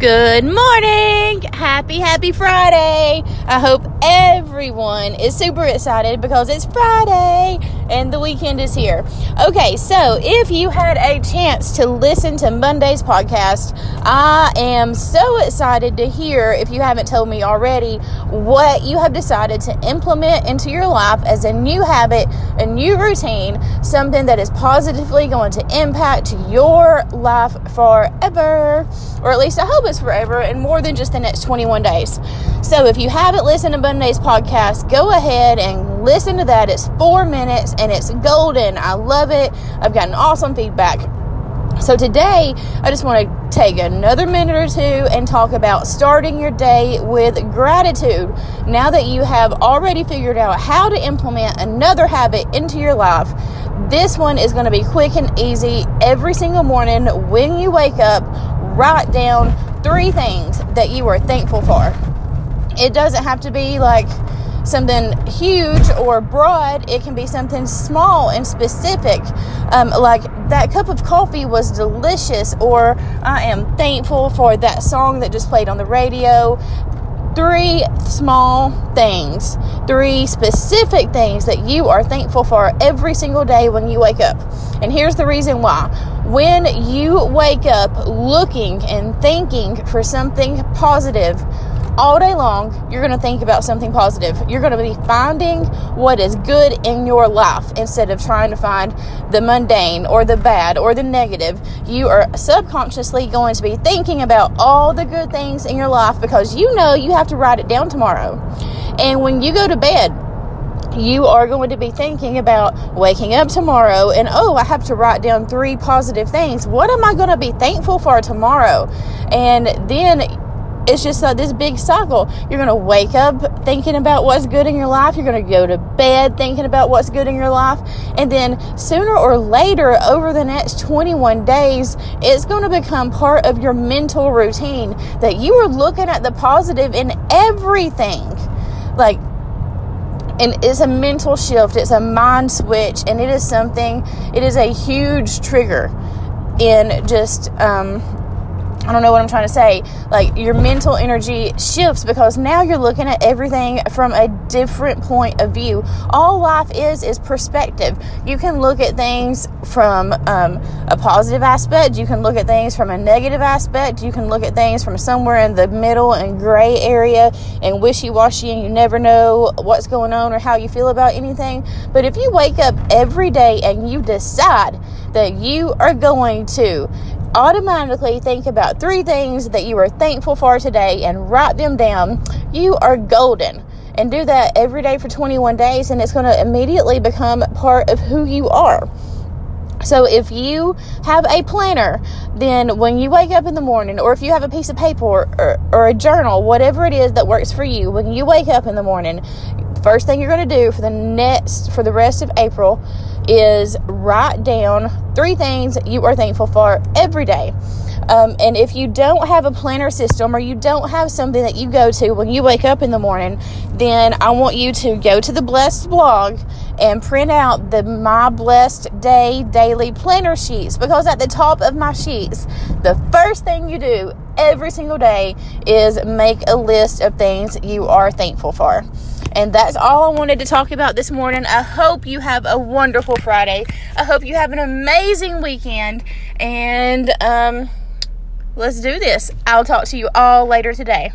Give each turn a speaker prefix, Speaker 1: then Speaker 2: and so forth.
Speaker 1: Good morning! Happy, happy Friday! I hope everyone is super excited because it's Friday and the weekend is here. Okay, so if you had a chance to listen to Monday's podcast, I am so excited to hear, if you haven't told me already, what you have decided to implement into your life as a new habit, a new routine, something that is positively going to impact your life forever. Or at least I hope it's forever and more than just the next 21 days. So if you haven't listened to Monday's podcast, go ahead and listen to that. It's four minutes and it's golden. I love it. I've gotten awesome feedback. So today, I just want to take another minute or two and talk about starting your day with gratitude. Now that you have already figured out how to implement another habit into your life, this one is going to be quick and easy every single morning when you wake up. Write down three things that you are thankful for. It doesn't have to be like something huge or broad, it can be something small and specific. Um, like that cup of coffee was delicious, or I am thankful for that song that just played on the radio. Three small things, three specific things that you are thankful for every single day when you wake up. And here's the reason why. When you wake up looking and thinking for something positive, all day long, you're going to think about something positive. You're going to be finding what is good in your life instead of trying to find the mundane or the bad or the negative. You are subconsciously going to be thinking about all the good things in your life because you know you have to write it down tomorrow. And when you go to bed, you are going to be thinking about waking up tomorrow and oh i have to write down three positive things what am i going to be thankful for tomorrow and then it's just uh, this big cycle. You're going to wake up thinking about what's good in your life. You're going to go to bed thinking about what's good in your life. And then sooner or later, over the next 21 days, it's going to become part of your mental routine that you are looking at the positive in everything. Like, and it's a mental shift, it's a mind switch, and it is something, it is a huge trigger in just um, I don't know what I'm trying to say. Like your mental energy shifts because now you're looking at everything from a different point of view. All life is is perspective. You can look at things from um, a positive aspect. You can look at things from a negative aspect. You can look at things from somewhere in the middle and gray area and wishy washy, and you never know what's going on or how you feel about anything. But if you wake up every day and you decide that you are going to automatically think about three things that you are thankful for today and write them down, you are golden. And do that every day for 21 days, and it's going to immediately become part of who you are. So, if you have a planner, then when you wake up in the morning, or if you have a piece of paper or, or, a journal, whatever it is that works for you, when you wake up in the morning, first thing you're going to do for the next for the rest of April is write down three things you are thankful for every day. Um, and if you don't have a planner system or you don't have something that you go to when you wake up in the morning, then I want you to go to the Blessed blog and print out the My Blessed Day daily planner sheets because at the top of my sheets, the first thing you do every single day is make a list of things you are thankful for. And that's all I wanted to talk about this morning. I hope you have a wonderful Friday. I hope you have an amazing weekend. And um, let's do this. I'll talk to you all later today.